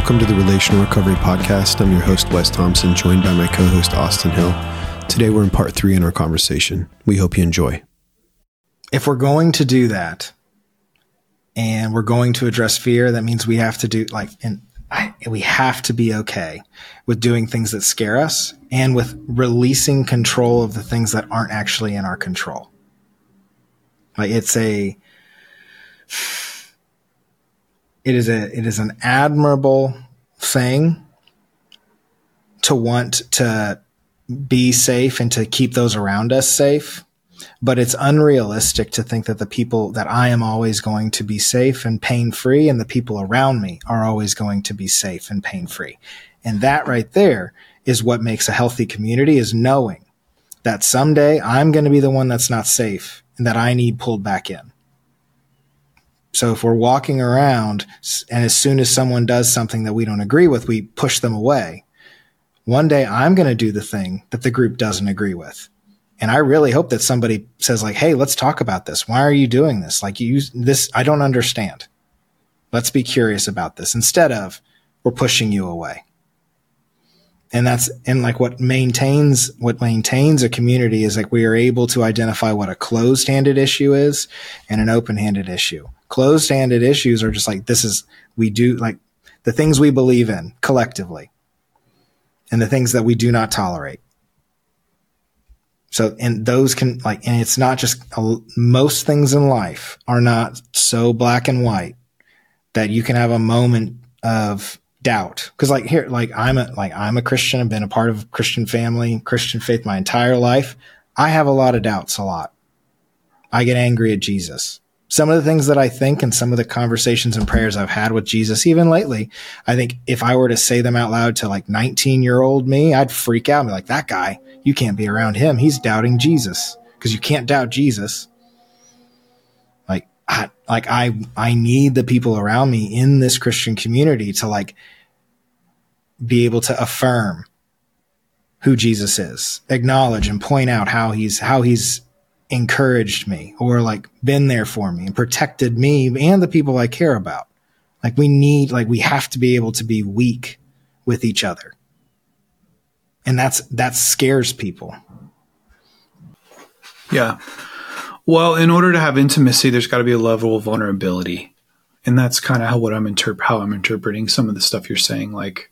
Welcome to the Relational Recovery Podcast. I'm your host, Wes Thompson, joined by my co host, Austin Hill. Today, we're in part three in our conversation. We hope you enjoy. If we're going to do that and we're going to address fear, that means we have to do like, and we have to be okay with doing things that scare us and with releasing control of the things that aren't actually in our control. Like it's a, it is a it is an admirable thing to want to be safe and to keep those around us safe but it's unrealistic to think that the people that I am always going to be safe and pain free and the people around me are always going to be safe and pain free. And that right there is what makes a healthy community is knowing that someday I'm going to be the one that's not safe and that I need pulled back in. So if we're walking around and as soon as someone does something that we don't agree with, we push them away. One day I'm going to do the thing that the group doesn't agree with. And I really hope that somebody says like, Hey, let's talk about this. Why are you doing this? Like you, this, I don't understand. Let's be curious about this instead of we're pushing you away. And that's, and like what maintains, what maintains a community is like we are able to identify what a closed handed issue is and an open handed issue closed handed issues are just like, this is, we do like the things we believe in collectively and the things that we do not tolerate. So, and those can like, and it's not just most things in life are not so black and white that you can have a moment of doubt. Cause like here, like I'm a, like I'm a Christian. I've been a part of a Christian family, Christian faith my entire life. I have a lot of doubts a lot. I get angry at Jesus some of the things that I think and some of the conversations and prayers I've had with Jesus, even lately, I think if I were to say them out loud to like 19 year old me, I'd freak out and be like, that guy, you can't be around him. He's doubting Jesus because you can't doubt Jesus. Like, I, like I, I need the people around me in this Christian community to like be able to affirm who Jesus is, acknowledge and point out how he's, how he's encouraged me or like been there for me and protected me and the people I care about. Like we need, like we have to be able to be weak with each other. And that's, that scares people. Yeah. Well, in order to have intimacy, there's got to be a level of vulnerability. And that's kind of how what I'm how I'm interpreting some of the stuff you're saying. Like,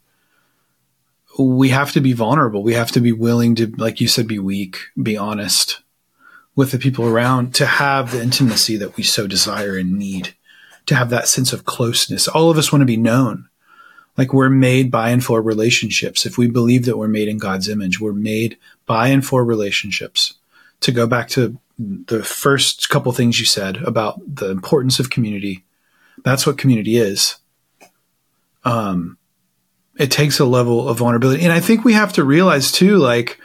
we have to be vulnerable. We have to be willing to, like you said, be weak, be honest, with the people around to have the intimacy that we so desire and need, to have that sense of closeness. All of us want to be known. Like we're made by and for relationships. If we believe that we're made in God's image, we're made by and for relationships. To go back to the first couple things you said about the importance of community, that's what community is. Um, it takes a level of vulnerability. And I think we have to realize too, like,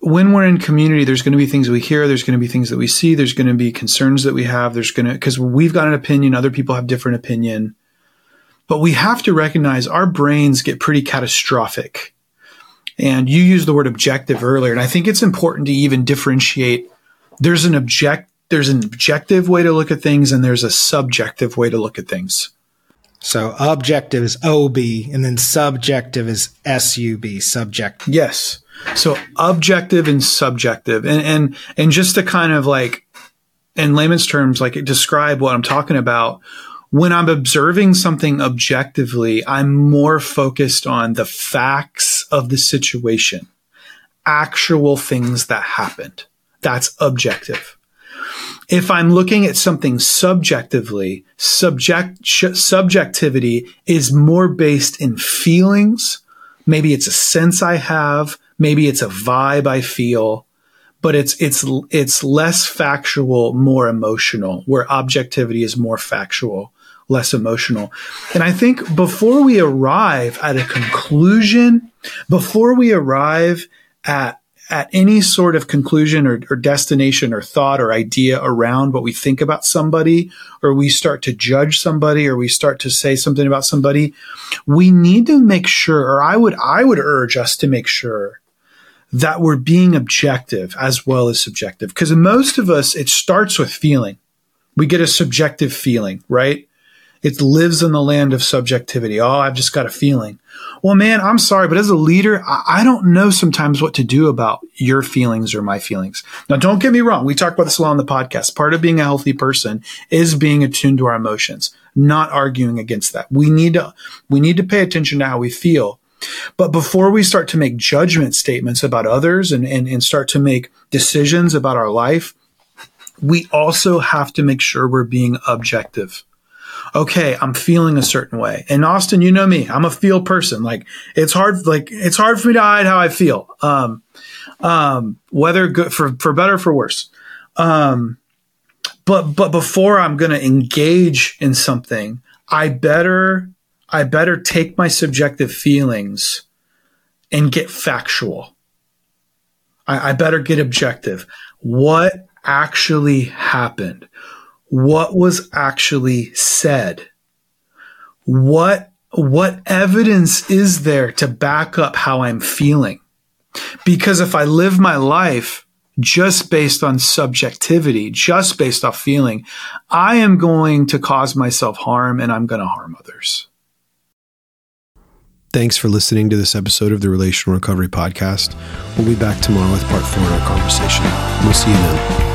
when we're in community, there's going to be things we hear, there's going to be things that we see, there's going to be concerns that we have, there's going to, because we've got an opinion, other people have different opinion. But we have to recognize our brains get pretty catastrophic. And you used the word objective earlier, and I think it's important to even differentiate. There's an object, there's an objective way to look at things, and there's a subjective way to look at things. So objective is OB, and then subjective is SUB, subject. Yes. So objective and subjective, and and and just to kind of like, in layman's terms, like describe what I'm talking about. When I'm observing something objectively, I'm more focused on the facts of the situation, actual things that happened. That's objective. If I'm looking at something subjectively, subject subjectivity is more based in feelings. Maybe it's a sense I have maybe it's a vibe I feel, but it's it's it's less factual, more emotional. Where objectivity is more factual, less emotional. And I think before we arrive at a conclusion, before we arrive at at any sort of conclusion or, or, destination or thought or idea around what we think about somebody, or we start to judge somebody, or we start to say something about somebody, we need to make sure, or I would, I would urge us to make sure that we're being objective as well as subjective. Because most of us, it starts with feeling. We get a subjective feeling, right? it lives in the land of subjectivity. Oh, I've just got a feeling. Well, man, I'm sorry, but as a leader, I, I don't know sometimes what to do about your feelings or my feelings. Now, don't get me wrong. We talk about this a lot on the podcast. Part of being a healthy person is being attuned to our emotions, not arguing against that. We need to, we need to pay attention to how we feel. But before we start to make judgment statements about others and, and, and start to make decisions about our life, we also have to make sure we're being objective okay, I'm feeling a certain way. And Austin, you know me, I'm a feel person. Like it's hard, like it's hard for me to hide how I feel. Um, um, whether good for, for better or for worse. Um, but, but before I'm going to engage in something, I better, I better take my subjective feelings and get factual. I, I better get objective. What actually happened? what was actually said. What, what evidence is there to back up how I'm feeling? Because if I live my life just based on subjectivity, just based off feeling, I am going to cause myself harm and I'm going to harm others. Thanks for listening to this episode of the Relational Recovery Podcast. We'll be back tomorrow with part four in our conversation. We'll see you then.